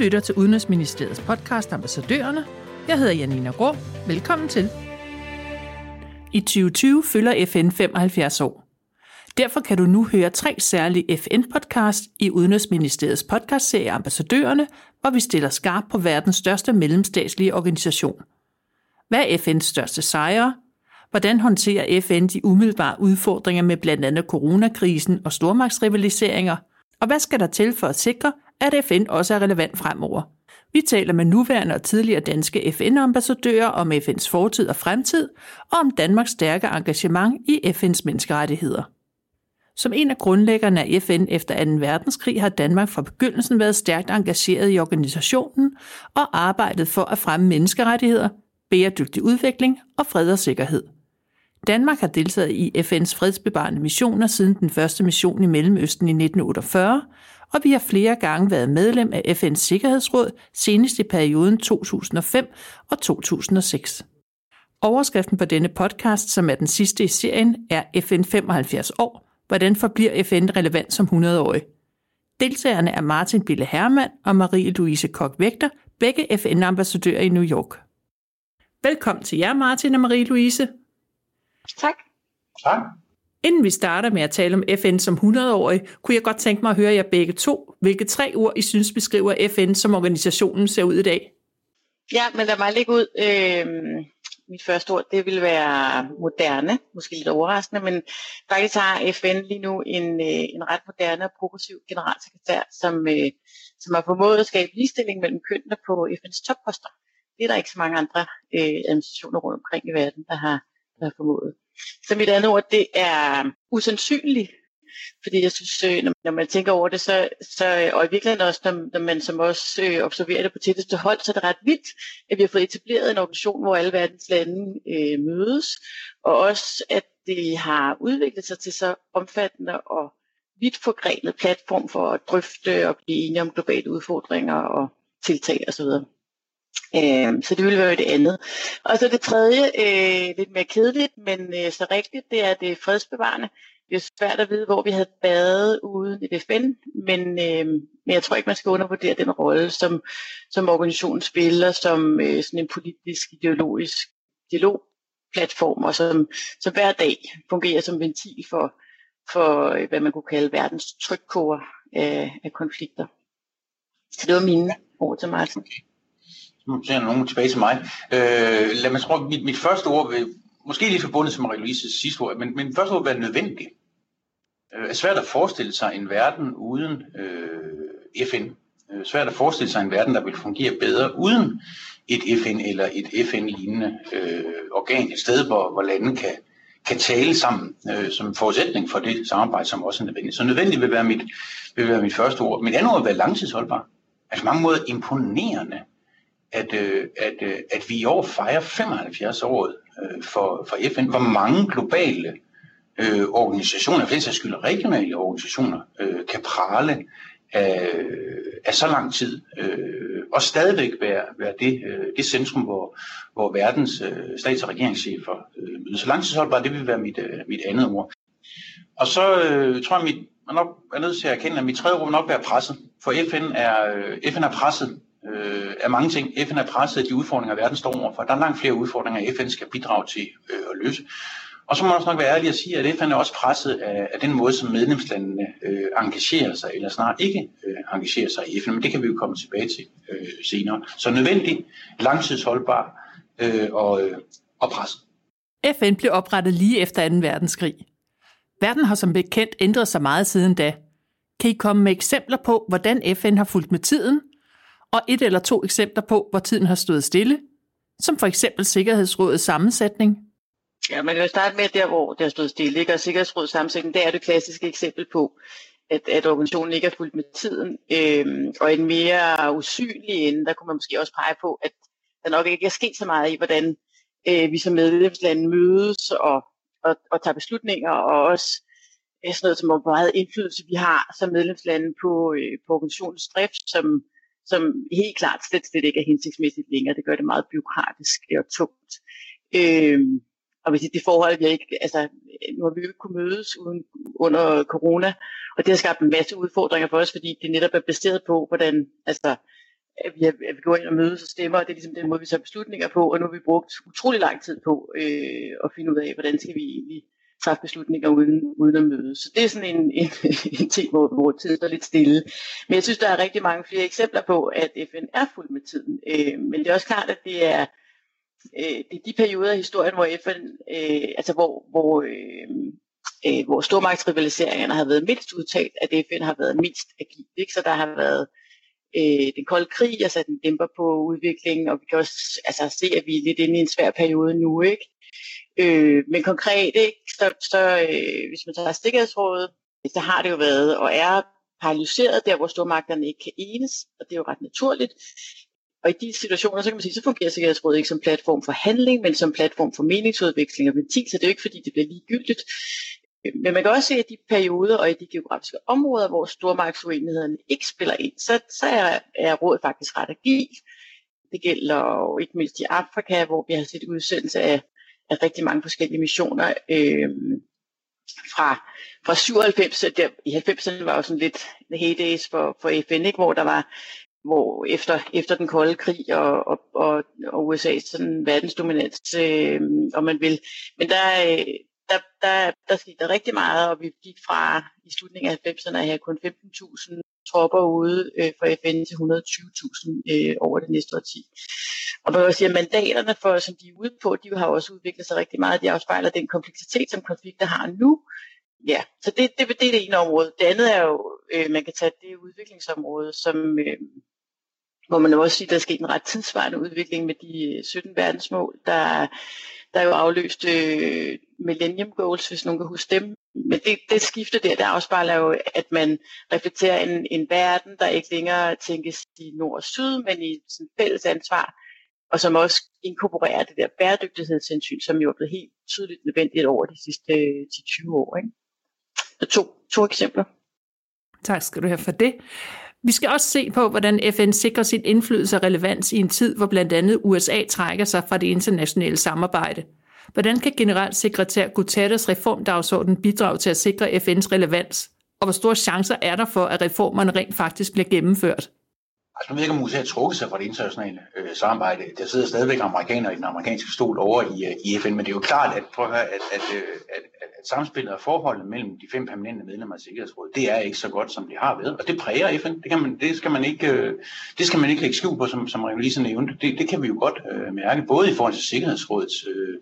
lytter til Udenrigsministeriets podcast Ambassadørerne. Jeg hedder Janina Grå. Velkommen til. I 2020 fylder FN 75 år. Derfor kan du nu høre tre særlige FN-podcast i Udenrigsministeriets podcastserie Ambassadørerne, hvor vi stiller skarp på verdens største mellemstatslige organisation. Hvad er FN's største sejre? Hvordan håndterer FN de umiddelbare udfordringer med blandt andet coronakrisen og stormagtsrivaliseringer? Og hvad skal der til for at sikre, at FN også er relevant fremover? Vi taler med nuværende og tidligere danske FN-ambassadører om FN's fortid og fremtid, og om Danmarks stærke engagement i FN's menneskerettigheder. Som en af grundlæggerne af FN efter 2. verdenskrig har Danmark fra begyndelsen været stærkt engageret i organisationen og arbejdet for at fremme menneskerettigheder, bæredygtig udvikling og fred og sikkerhed. Danmark har deltaget i FN's fredsbevarende missioner siden den første mission i Mellemøsten i 1948, og vi har flere gange været medlem af FN's Sikkerhedsråd, senest i perioden 2005 og 2006. Overskriften på denne podcast, som er den sidste i serien, er FN 75 år. Hvordan forbliver FN relevant som 100-årig? Deltagerne er Martin Bille Hermann og Marie-Louise Kok-Vægter, begge FN-ambassadører i New York. Velkommen til jer, Martin og Marie-Louise. Tak. Tak. Inden vi starter med at tale om FN som 100-årig, kunne jeg godt tænke mig at høre jer begge to, hvilke tre ord I synes beskriver FN som organisationen ser ud i dag. Ja, men lad mig lægge ud. Øh, mit første ord, det vil være moderne, måske lidt overraskende, men faktisk har FN lige nu en, øh, en ret moderne og progressiv generalsekretær, som, øh, som har formået at skabe ligestilling mellem kønnene på FN's topposter. Det er der ikke så mange andre øh, administrationer rundt omkring i verden, der har, har formået. Så mit andet ord, det er usandsynligt. Fordi jeg synes, øh, når man tænker over det, så, så øh, og i virkeligheden også, når, når man som også øh, observerer det på tætteste hold, så er det ret vildt, at vi har fået etableret en organisation, hvor alle verdens lande øh, mødes, og også, at det har udviklet sig til så omfattende og vidt forgrenet platform for at drøfte og blive enige om globale udfordringer og tiltag osv. Øh, så det ville være det andet. Og så det tredje, øh, lidt mere kedeligt, men øh, så rigtigt, det er det fredsbevarende. Det er svært at vide, hvor vi havde været uden et FN, men, øh, men jeg tror ikke, man skal undervurdere den rolle, som, som organisationen spiller som øh, sådan en politisk, ideologisk dialogplatform, og som, som hver dag fungerer som ventil for, for øh, hvad man kunne kalde verdens trykkoger af, af konflikter. Så det var mine ord til Martin. Nu ser nogen tilbage til mig. Øh, lad mig tro, mit, mit første ord vil, måske lige forbundet til Marie-Louise's sidste ord, men, men mit første ord vil være nødvendigt. Øh, er svært at forestille sig en verden uden øh, FN. Øh, svært at forestille sig en verden, der vil fungere bedre uden et FN eller et FN-lignende øh, organ, et sted, hvor, hvor lande kan, kan tale sammen øh, som forudsætning for det samarbejde, som også er nødvendigt. Så nødvendigt vil være mit, vil være mit første ord. Mit andet ord vil være langtidsholdbar. Altså mange måder imponerende at, øh, at, øh, at vi i år fejrer 75 år øh, for, for FN. Hvor mange globale øh, organisationer, for den skyld regionale organisationer, øh, kan prale af, af så lang tid, øh, og stadigvæk være, være det, øh, det centrum, hvor, hvor verdens øh, stats- og regeringschefer øh, mødes. Så langtidsholdbar, det vil være mit, øh, mit andet ord. Og så øh, tror jeg, mit, man nok er nødt til at erkende, at mit tredje ord vil nok være presset. For FN er, øh, FN er presset øh, af mange ting. FN er presset af de udfordringer, verden står overfor. Der er langt flere udfordringer, FN skal bidrage til øh, at løse. Og så må man også nok være ærlig at sige, at FN er også presset af, af den måde, som medlemslandene øh, engagerer sig, eller snart ikke øh, engagerer sig i FN, men det kan vi jo komme tilbage til øh, senere. Så nødvendig, langtidsholdbar øh, og, øh, og presset. FN blev oprettet lige efter 2. verdenskrig. Verden har som bekendt ændret sig meget siden da. Kan I komme med eksempler på, hvordan FN har fulgt med tiden, og et eller to eksempler på, hvor tiden har stået stille, som for eksempel Sikkerhedsrådets sammensætning. Ja, man kan jo starte med der, hvor det har stået stille, ikke? og Sikkerhedsrådets sammensætning, det er det klassiske eksempel på, at, at organisationen ikke er fuldt med tiden. Øhm, og en mere usynlig ende, der kunne man måske også pege på, at der nok ikke er sket så meget i, hvordan øh, vi som medlemslande mødes og, og, og tager beslutninger, og også øh, sådan noget som, hvor meget indflydelse vi har som medlemslande på, øh, på organisationens drift, som som helt klart slet, slet ikke er hensigtsmæssigt længere. Det gør det meget byråkratisk og tungt. Øhm, og hvis det forhold, vi ikke, altså, nu har vi jo ikke kunnet mødes uden, under corona, og det har skabt en masse udfordringer for os, fordi det netop er baseret på, hvordan, altså, at vi, at vi går ind og mødes og stemmer, og det er ligesom den måde, vi tager beslutninger på, og nu har vi brugt utrolig lang tid på øh, at finde ud af, hvordan skal vi egentlig træffe beslutninger uden, uden at mødes. Så det er sådan en, en, en ting, hvor, hvor tiden står lidt stille. Men jeg synes, der er rigtig mange flere eksempler på, at FN er fuld med tiden. Øh, men det er også klart, at det er, øh, det er de perioder i historien, hvor FN, øh, altså hvor, hvor øh, øh, hvor stormagtsrivaliseringerne har været mindst udtalt, at FN har været mest agil. Ikke? Så der har været øh, den kolde krig, altså den dæmper på udviklingen, og vi kan også altså, se, at vi er lidt inde i en svær periode nu. ikke. Øh, men konkret, ikke? så, så øh, hvis man tager Sikkerhedsrådet, så har det jo været og er paralyseret der, hvor stormagterne ikke kan enes, og det er jo ret naturligt. Og i de situationer, så kan man sige, så fungerer Sikkerhedsrådet ikke som platform for handling, men som platform for meningsudveksling og ventil, så det er jo ikke fordi, det bliver ligegyldigt. Øh, men man kan også se, at de perioder og i de geografiske områder, hvor stormagtsuenighederne ikke spiller ind, så, så er, er rådet faktisk ret agil. Det gælder jo ikke mindst i Afrika, hvor vi har set udsendelse af, af rigtig mange forskellige missioner. Øh, fra, fra 97, der, i 90'erne var jo sådan lidt the heydays for, for FN, ikke? hvor der var hvor efter, efter den kolde krig og, og, og, og USA's sådan verdensdominans, øh, om man vil. Men der, øh, der, der, der skete der rigtig meget, og vi gik fra i slutningen af 90'erne at have kun 15.000 tropper ude øh, for FN til 120.000 øh, over det næste årti. Og man kan sige, at mandaterne, for, som de er ude på, de har også udviklet sig rigtig meget. De afspejler den kompleksitet, som konflikter har nu. Ja, så det, det, det er det ene område. Det andet er jo, øh, man kan tage det udviklingsområde, som, øh, hvor man også sige, der er sket en ret tidsvarende udvikling med de øh, 17 verdensmål, der der er jo afløst øh, Millennium Goals, hvis nogen kan huske dem. Men det, det skifte der, der afspejler jo, at man reflekterer en, en verden, der ikke længere tænkes i nord og syd, men i sådan fælles ansvar, og som også inkorporerer det der bæredygtighedshensyn, som jo er blevet helt tydeligt nødvendigt over de sidste øh, 10-20 år. Ikke? Så to, to eksempler. Tak skal du have for det. Vi skal også se på, hvordan FN sikrer sin indflydelse og relevans i en tid, hvor blandt andet USA trækker sig fra det internationale samarbejde. Hvordan kan generalsekretær Guterres reformdagsorden bidrage til at sikre FN's relevans? Og hvor store chancer er der for, at reformerne rent faktisk bliver gennemført? Altså, nu ved jeg ikke, om USA har trukket sig fra det internationale øh, samarbejde. Der sidder stadigvæk amerikanere i den amerikanske stol over i, øh, i FN, men det er jo klart, at, prøv at, høre, at, at, øh, at, at, at samspillet og forholdet mellem de fem permanente medlemmer af Sikkerhedsrådet, det er ikke så godt, som det har været. Og det præger FN. Det, kan man, det, skal, man ikke, øh, det skal man ikke lægge skjul på, som, som Revolution nævnte. Det, det kan vi jo godt øh, mærke, både i forhold til Sikkerhedsrådets øh,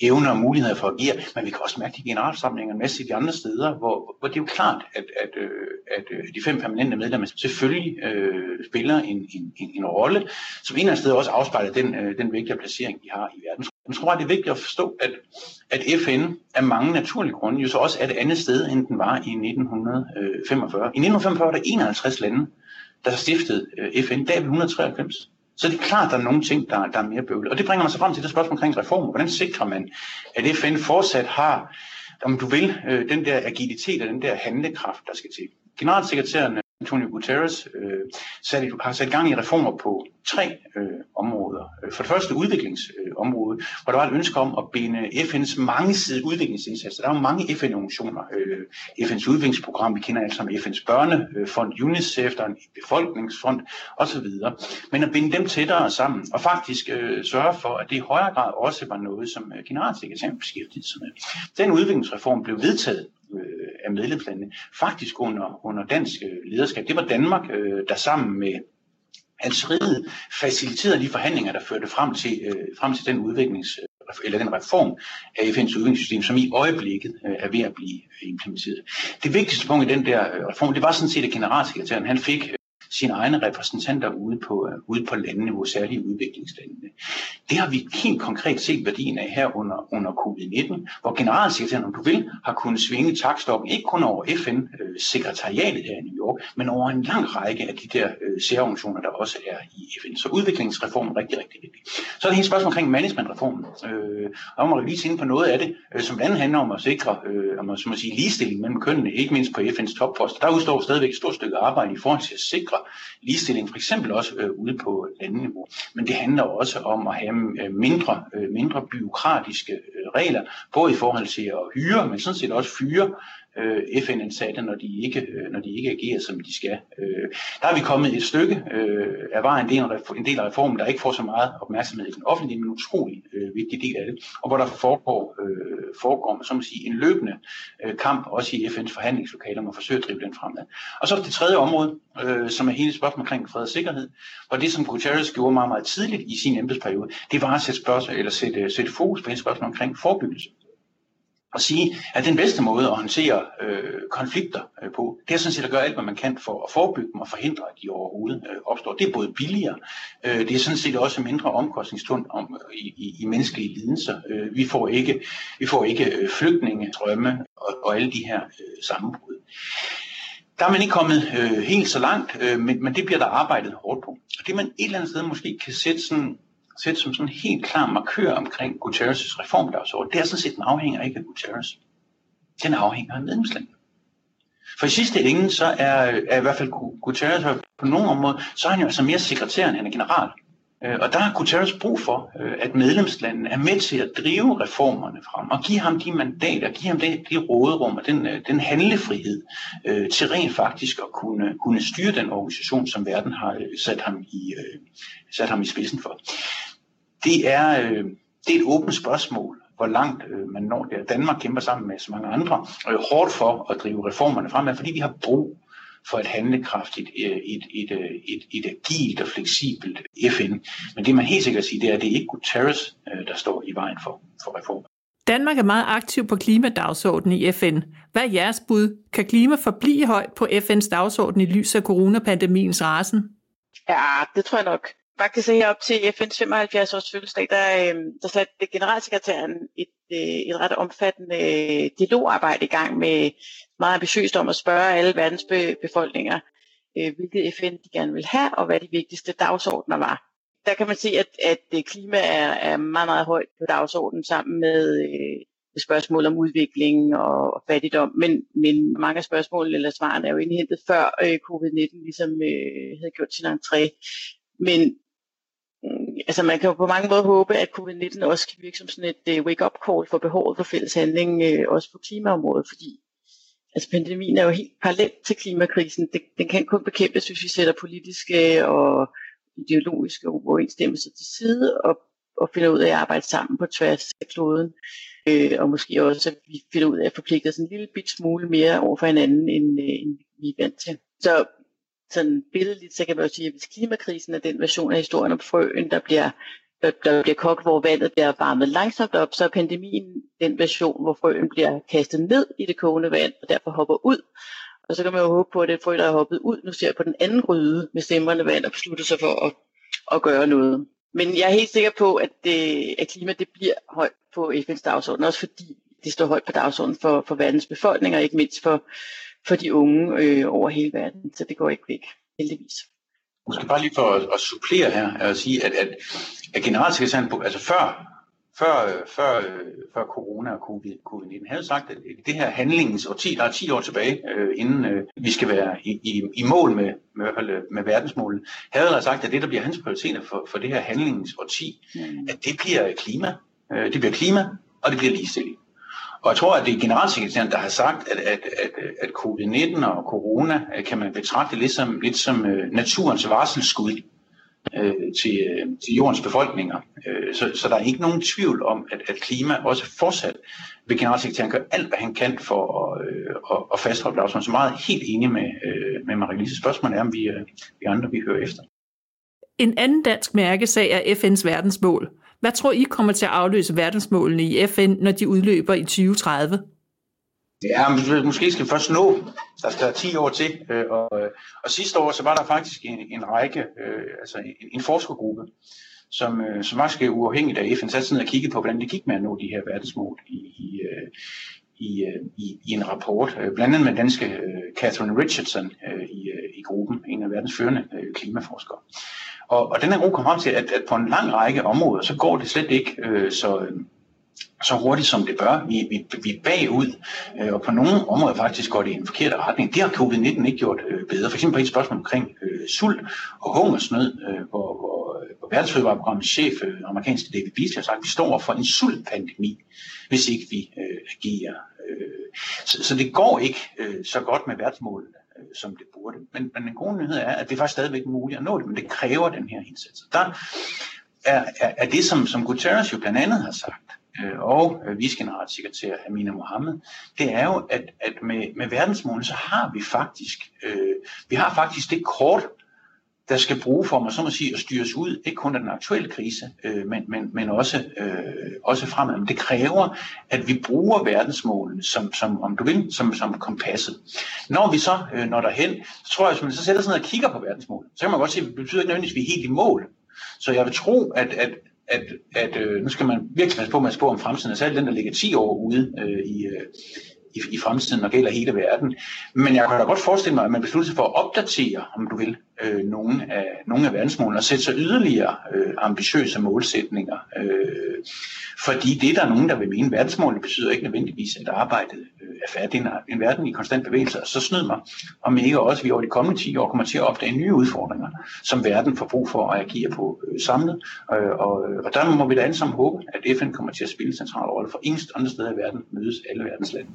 evner og muligheder for at agere, men vi kan også mærke de generalsamlinger en masse de andre steder, hvor, hvor det er jo klart, at, at, øh, at øh, de fem permanente medlemmer selvfølgelig øh, spiller en, en, en, en rolle, som en eller anden sted også afspejler den, øh, den vigtige placering, de har i verden. Jeg tror, at det er vigtigt at forstå, at, at FN af mange naturlige grunde jo så også er et andet sted, end den var i 1945. Øh, I 1945 var der 51 lande, der stiftede øh, FN. Der er vi 193. Så det er klart, at der er nogle ting, der, der er mere bøvlet. Og det bringer mig så frem til det spørgsmål omkring reformer. Hvordan sikrer man, at FN fortsat har, om du vil, øh, den der agilitet og den der handlekraft, der skal til? Generalsekretæren Antonio Guterres øh, sat, har sat gang i reformer på tre øh, områder. Øh, for det første udviklingsområdet, øh, hvor der var et ønske om at binde FN's mangesidige udviklingsindsatser. Der er jo mange FN-organisationer. Øh, FN's udviklingsprogram, vi kender alle som FN's børnefond, UNICEF, der er en befolkningsfond osv. Men at binde dem tættere sammen, og faktisk øh, sørge for, at det i højere grad også var noget, som øh, generalsekretæren beskæftigede sig med. Den udviklingsreform blev vedtaget af medlemslandene, faktisk under, under dansk øh, lederskab. Det var Danmark, øh, der sammen med Algeriet faciliterede de forhandlinger, der førte frem til, øh, frem til den udviklings eller den reform af FN's udviklingssystem, som i øjeblikket er ved at blive implementeret. Det vigtigste punkt i den der reform, det var sådan set, at generalsekretæren han fik sine egne repræsentanter ude på, uh, ude på landene, særligt udviklingslandene. Det har vi helt konkret set værdien af her under, under covid-19, hvor generalsekretæren, om du vil, har kunnet svinge takstokken, ikke kun over FN-sekretariatet øh, her i New York, men over en lang række af de der uh, særorganisationer, der også er i FN. Så udviklingsreformen er rigtig, rigtig vigtig. Så er det hele spørgsmål omkring managementreformen. Uh, og man lige tænke på noget af det, uh, som blandt andet handler om at sikre uh, om at, som at sige, ligestilling mellem kønnene, ikke mindst på FN's topposter. Der udstår stadigvæk et stort stykke arbejde i forhold til at sikre ligestilling, for eksempel også øh, ude på landniveau. Men det handler også om at have øh, mindre, øh, mindre byråkratiske øh, regler, både i forhold til at hyre, men sådan set også fyre øh, FN-ansatte, når de ikke øh, når de ikke agerer som de skal. Øh, der er vi kommet et stykke øh, af vejen. Det er en, en del af reformen, der ikke får så meget opmærksomhed i den offentlige, men en utrolig øh, vigtig del af det, og hvor der foregår, øh, foregår som man sige, en løbende øh, kamp, også i FN's forhandlingslokaler, om at forsøge at drive den fremad. Og så er det tredje område, øh, som er hele spørgsmålet omkring fred og sikkerhed, og det som Guterres gjorde meget, meget tidligt i sin embedsperiode, det var at sætte, spørgsmål, eller sætte, øh, sætte fokus på et spørgsmål omkring forebyggelse at sige, at den bedste måde at håndtere øh, konflikter øh, på, det er sådan set at gøre alt, hvad man kan for at forebygge dem og forhindre, at de overhovedet øh, opstår. Det er både billigere, øh, det er sådan set også mindre omkostningstund om, i, i, i menneskelige lidelser. Øh, vi får ikke, vi får ikke øh, flygtninge, drømme og, og alle de her øh, sammenbrud. Der er man ikke kommet øh, helt så langt, øh, men, men det bliver der arbejdet hårdt på. Og det man et eller andet sted måske kan sætte sådan sætte som sådan en helt klar markør omkring Guterres' reformdagsorden, det er sådan set, den afhænger ikke af Guterres. Den afhænger af medlemslandene. For i sidste ende, så er, er i hvert fald Guterres på nogle områder, så er han jo altså mere sekretær end han er general. Øh, og der har Guterres brug for, øh, at medlemslandene er med til at drive reformerne frem, og give ham de mandater, give ham det, det råderum og den, øh, den handlefrihed øh, til rent faktisk at kunne, kunne styre den organisation, som verden har sat ham i, sat ham i spidsen for. Det er, det er et åbent spørgsmål, hvor langt man når der. Danmark kæmper sammen med så mange andre hårdt for at drive reformerne frem, fordi vi har brug for et handlekraftigt, øh, et, et, øh, et, et, et agilt og fleksibelt FN. Men det man helt sikkert siger, det er, at det er ikke Guterres, øh, der står i vejen for, for reform. Danmark er meget aktiv på klimadagsordenen i FN. Hvad er jeres bud? Kan klima forblive højt på FN's dagsorden i lys af coronapandemiens rasen? Ja, det tror jeg nok. Faktisk op til FN's 75 års fødselsdag, der, øhm, der satte generalsekretæren et, øh, et ret omfattende øh, dialogarbejde i gang med meget ambitiøst om at spørge alle verdens be- befolkninger, øh, hvilket FN de gerne vil have, og hvad de vigtigste dagsordner var. Der kan man se, at, at øh, klima er, er meget, meget højt på dagsordenen sammen med øh, spørgsmål om udvikling og, og fattigdom, men, men mange af spørgsmålene eller svarene er jo indhentet før øh, covid-19 ligesom øh, havde gjort sin entré. Men altså man kan jo på mange måder håbe, at covid-19 også kan virke som sådan et uh, wake-up call for behovet for fælles handling, uh, også på klimaområdet, fordi altså pandemien er jo helt parallelt til klimakrisen. Det, den kan kun bekæmpes, hvis vi sætter politiske og ideologiske uoverensstemmelser til side og, og finder ud af at arbejde sammen på tværs af kloden. Øh, og måske også, at vi finder ud af at forpligte os en lille bit smule mere over for hinanden, end, øh, end vi er vant til. Så sådan billedligt, så kan man jo sige, at hvis klimakrisen er den version af historien om frøen, der bliver der, der bliver kogt, hvor vandet bliver varmet langsomt op, så er pandemien den version, hvor frøen bliver kastet ned i det kogende vand, og derfor hopper ud. Og så kan man jo håbe på, at det frø, der er hoppet ud, nu ser på den anden gryde med stemrende vand og beslutter sig for at, at gøre noget. Men jeg er helt sikker på, at, det, at klima det bliver højt på FN's dagsorden, også fordi det står højt på dagsordenen for, for verdens befolkning, og ikke mindst for, for de unge øh, over hele verden. Så det går ikke væk, heldigvis. Måske bare lige for at, at supplere her, at sige, at, at, at generalsekretæren, altså før, før, før, før corona og covid-19, havde sagt, at det her handlingens årti, der er 10 år tilbage, øh, inden øh, vi skal være i, i, i mål med, med, med, med verdensmålet, havde der sagt, at det, der bliver hans prioriteter for, for det her handlingens årti, mm. at det bliver klima, øh, det bliver klima, og det bliver ligestilling. Og jeg tror, at det er generalsekretæren, der har sagt, at, at, at, at covid-19 og corona øh, kan man betragte lidt som, lidt som øh, naturens varselsskud øh, til, øh, til jordens befolkninger. Så, så der er ikke nogen tvivl om, at, at klima også fortsat vil generalsekretæren gøre alt, hvad han kan for at, øh, at, at fastholde dagsordenen. Så meget helt enig med, øh, med Marie-Lise. Spørgsmålet er, om vi, øh, vi andre vi hører efter. En anden dansk mærkesag er FN's verdensmål – hvad tror I kommer til at afløse verdensmålene i FN, når de udløber i 2030? Ja, måske skal vi først nå. Der skal 10 år til. Øh, og, øh, og sidste år så var der faktisk en, en række, øh, altså en, en forskergruppe, som, øh, som var skal uafhængigt af FN satte sig og kiggede på, hvordan det gik med at nå de her verdensmål i, i, øh, i, i, i en rapport. Blandt andet med danske Catherine Richardson i, i gruppen, en af verdens førende klimaforskere. Og, og den her gruppe kom frem til, at, at på en lang række områder, så går det slet ikke øh, så, så hurtigt, som det bør. Vi, vi, vi er bagud, øh, og på nogle områder faktisk går det i en forkert retning. Det har covid-19 ikke gjort øh, bedre. For eksempel på et spørgsmål omkring øh, sult og hungersnød, øh, hvor, hvor, hvor verdensfødevareprogrammets chef, øh, amerikanske David Beasley, har sagt, at vi står for en sultpandemi, hvis ikke vi øh, agerer. Øh, Så, så det går ikke øh, så godt med verdensmålene, som det burde. Men, men den gode nyhed er, at det er faktisk stadigvæk muligt at nå det, men det kræver den her indsats. Der er, er, er det, som, som Guterres jo blandt andet har sagt, øh, og øh, vicegeneralsekretær Amina Mohammed, det er jo, at, at med, med verdensmålene, så har vi faktisk, øh, vi har faktisk det kort, der skal bruge for mig, så må sige, at styres ud, ikke kun af den aktuelle krise, øh, men, men, men også, øh, også fremad. Men det kræver, at vi bruger verdensmålene som, som om du vil, som, som kompasset. Når vi så øh, når derhen, så tror jeg, hvis man så sætter sig ned og kigger på verdensmålene, så kan man godt se, at det betyder ikke nødvendigvis, at vi er helt i mål. Så jeg vil tro, at, at, at, at øh, nu skal man virkelig passe på med at spå om fremtiden, særligt den, der ligger 10 år ude øh, i, øh, i, i fremtiden, og gælder hele verden. Men jeg kan da godt forestille mig, at man beslutter sig for at opdatere, om du vil, øh, nogle, af, nogle af verdensmålene og sætte sig yderligere øh, ambitiøse målsætninger. Øh, fordi det der er nogen, der vil mene, verdensmålene betyder ikke nødvendigvis, at arbejdet øh, er færdigt. En verden i konstant bevægelse, og så snyd mig, om ikke også vi over de kommende 10 år kommer til at opdage nye udfordringer, som verden får brug for at agere på øh, samlet. Øh, og, og der må vi da alle sammen håbe, at FN kommer til at spille en central rolle, for ingen andre steder i verden mødes alle verdens lande.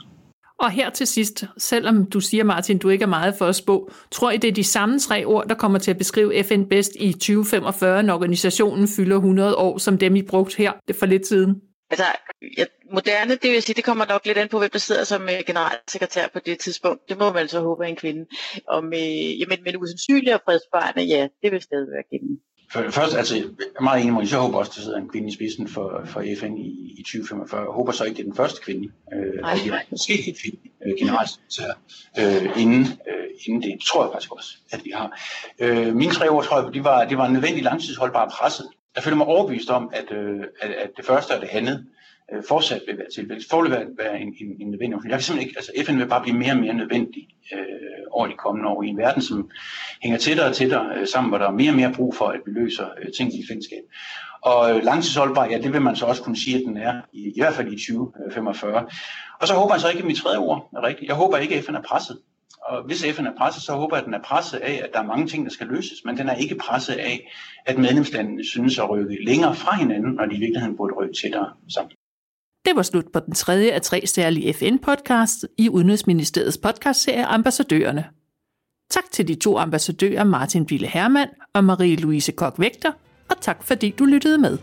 Og her til sidst, selvom du siger, Martin, du ikke er meget for at spå, tror I, det er de samme tre ord, der kommer til at beskrive FN bedst i 2045, når organisationen fylder 100 år, som dem I brugt her for lidt siden? Altså, ja, moderne, det vil sige, det kommer nok lidt an på, hvem der sidder som øh, generalsekretær på det tidspunkt. Det må man så håbe er en kvinde. Og med, jamen, men usandsynlige og fredsbarne, ja, det vil stadig være kvinden. Først, altså, jeg er meget enig med jeg håber også, at der sidder en kvinde i spidsen for, for FN i, i 2045. Jeg håber så ikke, det er den første kvinde. Øh, Nej. Måske et kvinde øh, generelt øh, inden, øh, inden det. tror jeg faktisk også, at vi har. Øh, mine tre år, tror jeg, de var, de var en nødvendig langtidsholdbar presset. Jeg føler mig overbevist om, at, øh, at, at det første og det andet øh, fortsat vil være tilfældet. Det vil være en, en, en nødvendig. Jeg kan simpelthen ikke, altså FN vil bare blive mere og mere nødvendig øh, over de kommende år i en verden, som hænger tættere og tættere øh, sammen, hvor der er mere og mere brug for, at vi løser øh, ting i fællesskab. Og øh, langtidsholdbar, ja, det vil man så også kunne sige, at den er, i, i hvert fald i 2045. Og så håber jeg så ikke, at mit tredje ord er rigtigt. Jeg håber ikke, at FN er presset. Og hvis FN er presset, så håber jeg, at den er presset af, at der er mange ting, der skal løses, men den er ikke presset af, at medlemslandene synes at rykke længere fra hinanden, når de i virkeligheden burde rykke tættere sammen. Det var slut på den tredje af tre særlige FN-podcasts i Udenrigsministeriets podcastserie Ambassadørerne. Tak til de to ambassadører Martin Bille Hermann og Marie-Louise Kok-Vægter, og tak fordi du lyttede med.